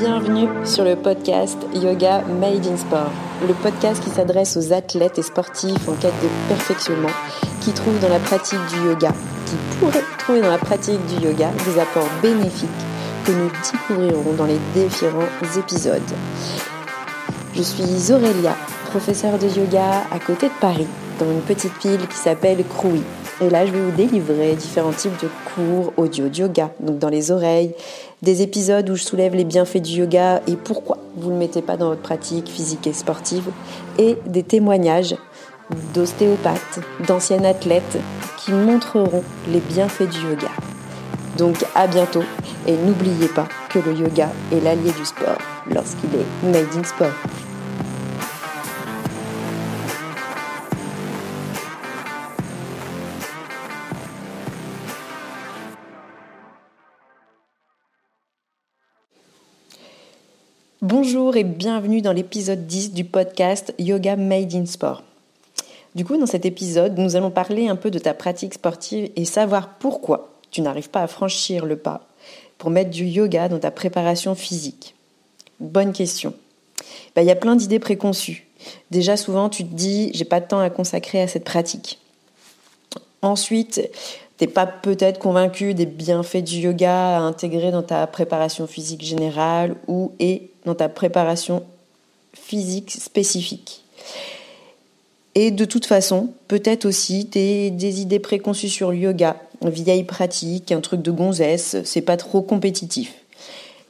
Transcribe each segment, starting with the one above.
Bienvenue sur le podcast Yoga Made in Sport, le podcast qui s'adresse aux athlètes et sportifs en quête de perfectionnement, qui trouvent dans la pratique du yoga, qui pourraient trouver dans la pratique du yoga des apports bénéfiques que nous découvrirons dans les différents épisodes. Je suis Aurélia, professeure de yoga à côté de Paris, dans une petite ville qui s'appelle Crouy. Et là, je vais vous délivrer différents types de cours audio de yoga, donc dans les oreilles, des épisodes où je soulève les bienfaits du yoga et pourquoi vous ne le mettez pas dans votre pratique physique et sportive, et des témoignages d'ostéopathes, d'anciennes athlètes qui montreront les bienfaits du yoga. Donc à bientôt et n'oubliez pas que le yoga est l'allié du sport lorsqu'il est made in sport. Bonjour et bienvenue dans l'épisode 10 du podcast Yoga Made in Sport. Du coup, dans cet épisode, nous allons parler un peu de ta pratique sportive et savoir pourquoi tu n'arrives pas à franchir le pas pour mettre du yoga dans ta préparation physique. Bonne question. Ben, il y a plein d'idées préconçues. Déjà, souvent, tu te dis, j'ai pas de temps à consacrer à cette pratique. Ensuite, t'es pas peut-être convaincu des bienfaits du yoga à intégrer dans ta préparation physique générale ou et dans ta préparation physique spécifique. Et de toute façon, peut-être aussi des, des idées préconçues sur le yoga, vieille pratique, un truc de gonzesse, c'est pas trop compétitif.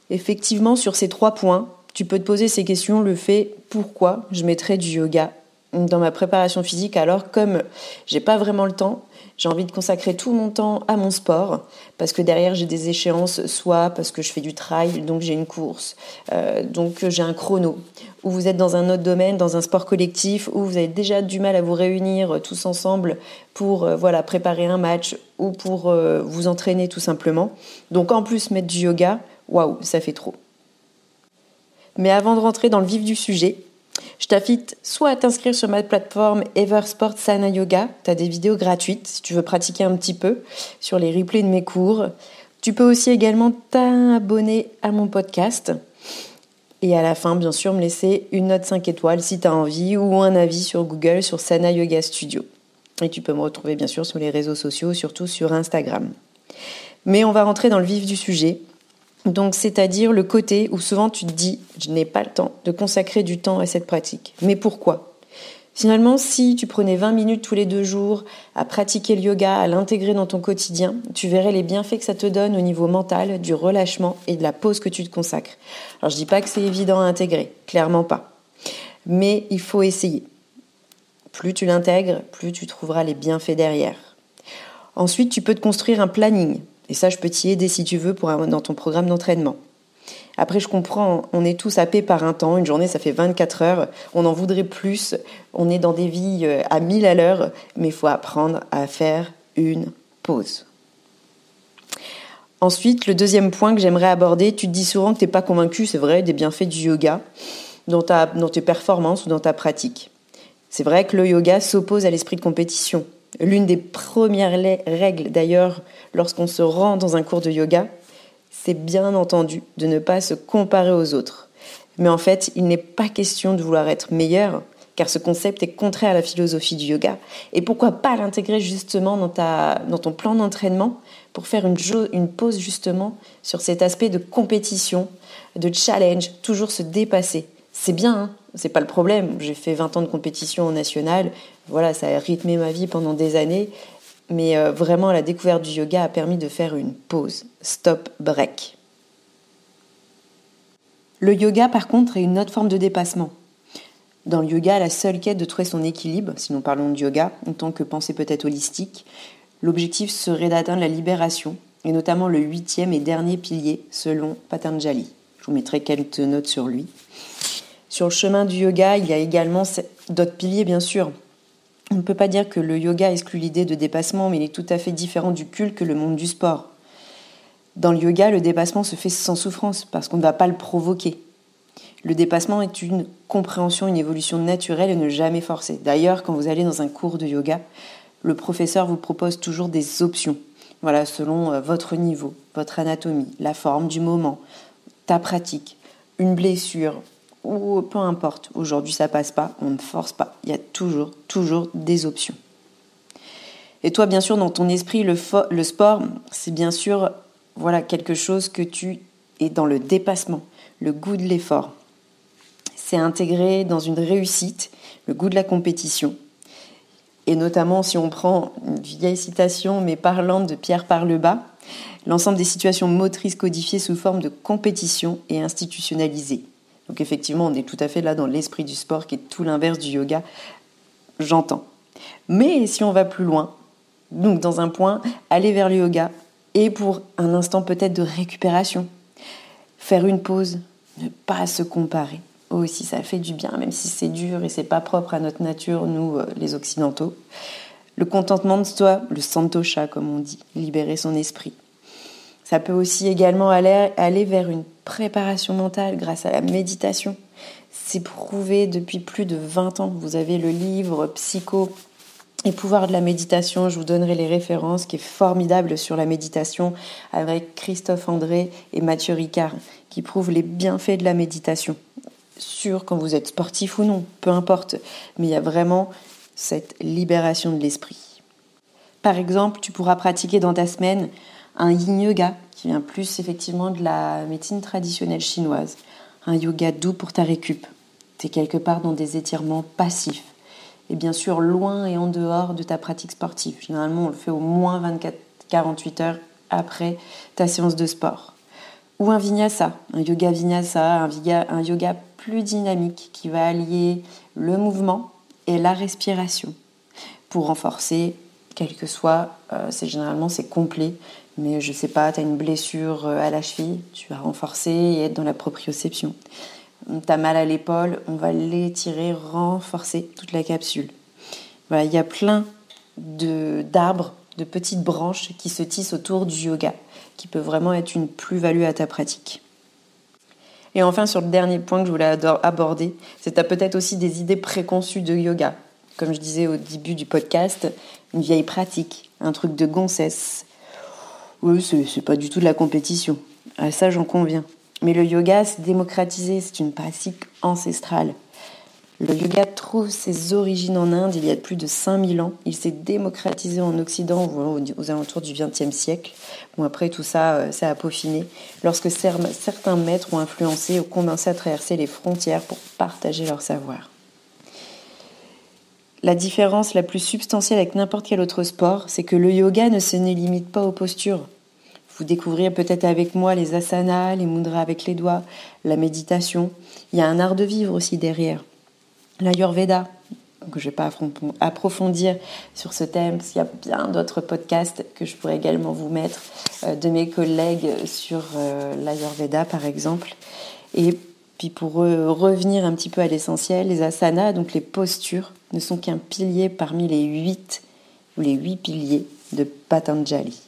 Effectivement, sur ces trois points, tu peux te poser ces questions, le fait pourquoi je mettrais du yoga dans ma préparation physique alors comme j'ai pas vraiment le temps, j'ai envie de consacrer tout mon temps à mon sport parce que derrière j'ai des échéances, soit parce que je fais du trail, donc j'ai une course, euh, donc j'ai un chrono. Ou vous êtes dans un autre domaine, dans un sport collectif, où vous avez déjà du mal à vous réunir tous ensemble pour euh, voilà préparer un match ou pour euh, vous entraîner tout simplement. Donc en plus mettre du yoga, waouh, ça fait trop. Mais avant de rentrer dans le vif du sujet, je t'invite soit à t'inscrire sur ma plateforme Eversport Sana Yoga. Tu as des vidéos gratuites si tu veux pratiquer un petit peu sur les replays de mes cours. Tu peux aussi également t'abonner à mon podcast. Et à la fin, bien sûr, me laisser une note 5 étoiles si tu as envie ou un avis sur Google sur Sana Yoga Studio. Et tu peux me retrouver bien sûr sur les réseaux sociaux, surtout sur Instagram. Mais on va rentrer dans le vif du sujet. Donc, c'est-à-dire le côté où souvent tu te dis, je n'ai pas le temps de consacrer du temps à cette pratique. Mais pourquoi? Finalement, si tu prenais 20 minutes tous les deux jours à pratiquer le yoga, à l'intégrer dans ton quotidien, tu verrais les bienfaits que ça te donne au niveau mental, du relâchement et de la pause que tu te consacres. Alors, je dis pas que c'est évident à intégrer, clairement pas. Mais il faut essayer. Plus tu l'intègres, plus tu trouveras les bienfaits derrière. Ensuite, tu peux te construire un planning et ça, je peux t'y aider si tu veux pour dans ton programme d'entraînement. Après, je comprends, on est tous happés par un temps. Une journée, ça fait 24 heures. On en voudrait plus. On est dans des vies euh, à 1000 à l'heure. Mais il faut apprendre à faire une pause. Ensuite, le deuxième point que j'aimerais aborder, tu te dis souvent que tu n'es pas convaincu, c'est vrai, des bienfaits du yoga dans, tes performances ou dans ta pratique. C'est vrai que le yoga s'oppose à l'esprit de compétition. L'une des premières règles d'ailleurs lorsqu'on se rend dans un cours de yoga, c'est bien entendu de ne pas se comparer aux autres. Mais en fait, il n'est pas question de vouloir être meilleur, car ce concept est contraire à la philosophie du yoga. Et pourquoi pas l'intégrer justement dans, ton plan d'entraînement pour faire une, pause justement sur cet aspect de compétition, de challenge, toujours se dépasser. C'est bien, hein c'est pas le problème. J'ai fait 20 ans de compétition au national. Voilà, ça a rythmé ma vie pendant des années. Mais euh, vraiment, la découverte du yoga a permis de faire une pause. Stop, break. Le yoga, par contre, est une autre forme de dépassement. Dans le yoga, la seule quête de trouver son équilibre, si nous parlons de yoga, en tant que pensée peut-être holistique, l'objectif serait d'atteindre la libération, et notamment le huitième et dernier pilier selon Patanjali. Je vous mettrai quelques notes sur lui. Sur le chemin du yoga, il y a également d'autres piliers, bien sûr. On ne peut pas dire que le yoga exclut l'idée de dépassement, mais il est tout à fait différent du culte que le monde du sport. Dans le yoga, le dépassement se fait sans souffrance, parce qu'on ne va pas le provoquer. Le dépassement est une compréhension, une évolution naturelle et ne jamais forcer. D'ailleurs, quand vous allez dans un cours de yoga, le professeur vous propose toujours des options. Voilà, selon euh, votre niveau, votre anatomie, la forme du moment, ta pratique, une blessure, ou peu importe, aujourd'hui ça passe pas, on ne force pas. Il y a toujours, toujours des options. Et toi, bien sûr, dans ton esprit, le, sport, c'est bien sûr voilà quelque chose que tu es dans le dépassement, le goût de l'effort. C'est intégré dans une réussite, le goût de la compétition. Et notamment, si on prend une vieille citation, mais parlante de Pierre Parlebas, l'ensemble des situations motrices codifiées sous forme de compétition et institutionnalisées. Donc effectivement, on est tout à fait là dans l'esprit du sport qui est tout l'inverse du yoga, j'entends. Mais si on va plus loin, donc dans un point, aller vers le yoga et pour un instant peut-être de récupération, faire une pause, ne pas se comparer. Aussi, ça fait du bien, même si c'est dur et c'est pas propre à notre nature, nous euh, les occidentaux. Le contentement de soi, le santosha comme on dit, libérer son esprit. Ça peut aussi également aller, vers une préparation mentale grâce à la méditation. C'est prouvé depuis plus de 20 ans. Vous avez le livre Psycho et pouvoir de la méditation, je vous donnerai les références, qui est formidable sur la méditation avec Christophe André et Mathieu Ricard, qui prouvent les bienfaits de la méditation. Sur quand vous êtes sportif ou non, peu importe, mais il y a vraiment cette libération de l'esprit. Par exemple, tu pourras pratiquer dans ta semaine un yin yoga qui vient plus effectivement de la médecine traditionnelle chinoise, un yoga doux pour ta récup. Tu es quelque part dans des étirements passifs et bien sûr loin et en dehors de ta pratique sportive. Généralement, on le fait au moins 24-48 heures après ta séance de sport. Ou un vinyasa, un yoga vinyasa, un yoga, plus dynamique qui va allier le mouvement et la respiration pour renforcer, quel que soit, euh, c'est généralement c'est complet, mais je sais pas, tu as une blessure euh, à la cheville, tu vas renforcer et être dans la proprioception. Tu as mal à l'épaule, on va l'étirer, renforcer toute la capsule. Il y a plein d'arbres, de, petites branches qui se tissent autour du yoga, qui peut vraiment être une plus-value à ta pratique. Et enfin, sur le dernier point que je voulais aborder, c'est tu as peut-être aussi des idées préconçues de yoga. Comme je disais au début du podcast, une vieille pratique, un truc de gonzesse, oui, c'est pas du tout de la compétition. À ça, j'en conviens. Mais le yoga s'est démocratisé, c'est une pratique ancestrale. Le yoga trouve ses origines en Inde il y a plus de 5000 ans. Il s'est démocratisé en Occident aux alentours du XXe siècle. Bon, après, tout ça, euh, ça a peaufiné. Lorsque certains maîtres ont influencé ou commencé à traverser les frontières pour partager leur savoir. La différence la plus substantielle avec n'importe quel autre sport, c'est que le yoga ne se limite pas aux postures. Vous découvrirez peut-être avec moi les asanas, les mudras avec les doigts, la méditation. Il y a un art de vivre aussi derrière. L'ayurveda, que je ne vais pas approfondir sur ce thème, parce qu'il y a bien d'autres podcasts que je pourrais également vous mettre euh, de mes collègues sur euh, l'ayurveda par exemple. Et puis pour revenir un petit peu à l'essentiel, les asanas, donc les postures, ne sont qu'un pilier parmi les huit ou les huit piliers de Patanjali.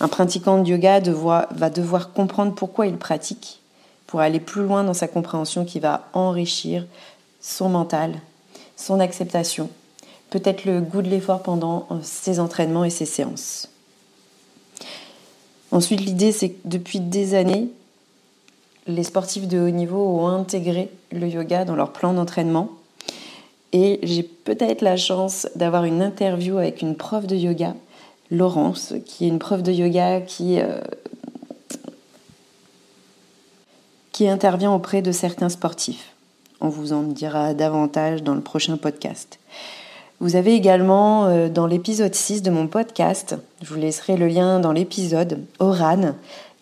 Un pratiquant de yoga va devoir comprendre pourquoi il pratique pour aller plus loin dans sa compréhension qui va enrichir son mental, son acceptation, peut-être le goût de l'effort pendant ses entraînements et ses séances. Ensuite, l'idée, c'est que depuis des années, les sportifs de haut niveau ont intégré le yoga dans leur plan d'entraînement. Et j'ai peut-être la chance d'avoir une interview avec une prof de yoga, Laurence, qui est une prof de yoga qui, euh, qui intervient auprès de certains sportifs. On vous en dira davantage dans le prochain podcast. Vous avez également euh, dans l'épisode 6 de mon podcast, je vous laisserai le lien dans l'épisode, Oran,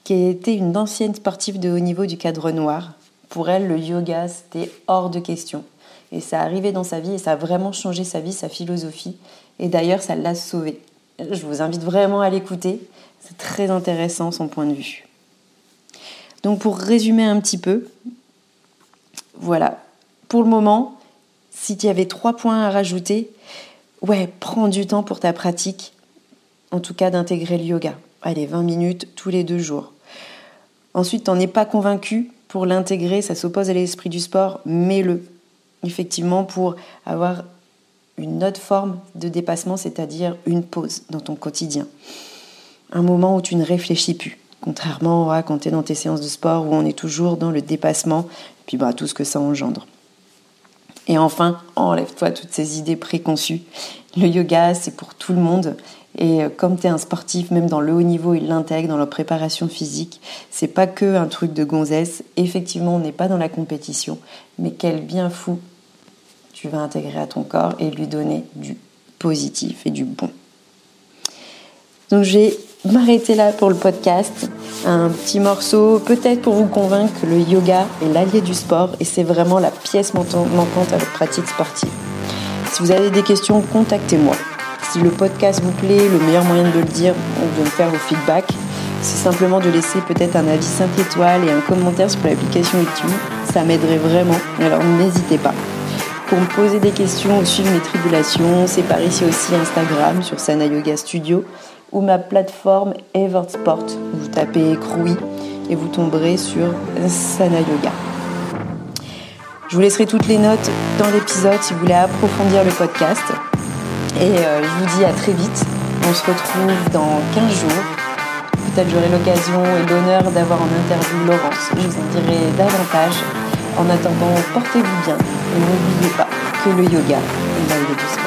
qui était une ancienne sportive de haut niveau du cadre noir. Pour elle, le yoga, c'était hors de question. Et ça arrivé dans sa vie et ça a vraiment changé sa vie, sa philosophie. Et d'ailleurs, ça l'a sauvée. Je vous invite vraiment à l'écouter. C'est très intéressant son point de vue. Donc pour résumer un petit peu, voilà. Pour le moment, si tu avais trois points à rajouter, ouais, prends du temps pour ta pratique, en tout cas d'intégrer le yoga. Allez, 20 minutes tous les deux jours. Ensuite, t'en es pas convaincu pour l'intégrer, ça s'oppose à l'esprit du sport, mets-le. Effectivement, pour avoir une autre forme de dépassement, c'est-à-dire une pause dans ton quotidien. Un moment où tu ne réfléchis plus. Contrairement à quand tu es dans tes séances de sport où on est toujours dans le dépassement, puis bah, tout ce que ça engendre. Et enfin, enlève-toi toutes ces idées préconçues. Le yoga, c'est pour tout le monde. Et euh, comme tu es un sportif, même dans le haut niveau, il l'intègre dans leur préparation physique. C'est pas que un truc de gonzesse. Effectivement, on n'est pas dans la compétition, mais quel bien fou tu vas intégrer à ton corps et lui donner du positif et du bon. Donc je vais m'arrêter là pour le podcast. Un petit morceau, peut-être pour vous convaincre que le yoga est l'allié du sport et c'est vraiment la pièce manquante à votre pratique sportive. Si vous avez des questions, contactez-moi. Si le podcast vous plaît, le meilleur moyen de le dire ou de me faire vos feedbacks, c'est simplement de laisser peut-être un avis 5 étoiles et un commentaire sur l'application YouTube. Ça m'aiderait vraiment, alors n'hésitez pas. Pour me poser des questions ou suivre mes tribulations, c'est par ici aussi Instagram sur Sana Yoga Studio ou ma plateforme Eversport. Vous tapez Croui et vous tomberez sur Sana Yoga. Je vous laisserai toutes les notes dans l'épisode si vous voulez approfondir le podcast. Et euh, je vous dis à très vite. On se retrouve dans 15 jours. Peut-être j'aurai l'occasion et l'honneur d'avoir en interview Laurence. Je vous en dirai davantage. En attendant, portez-vous bien et n'oubliez pas que le yoga est vie du sport.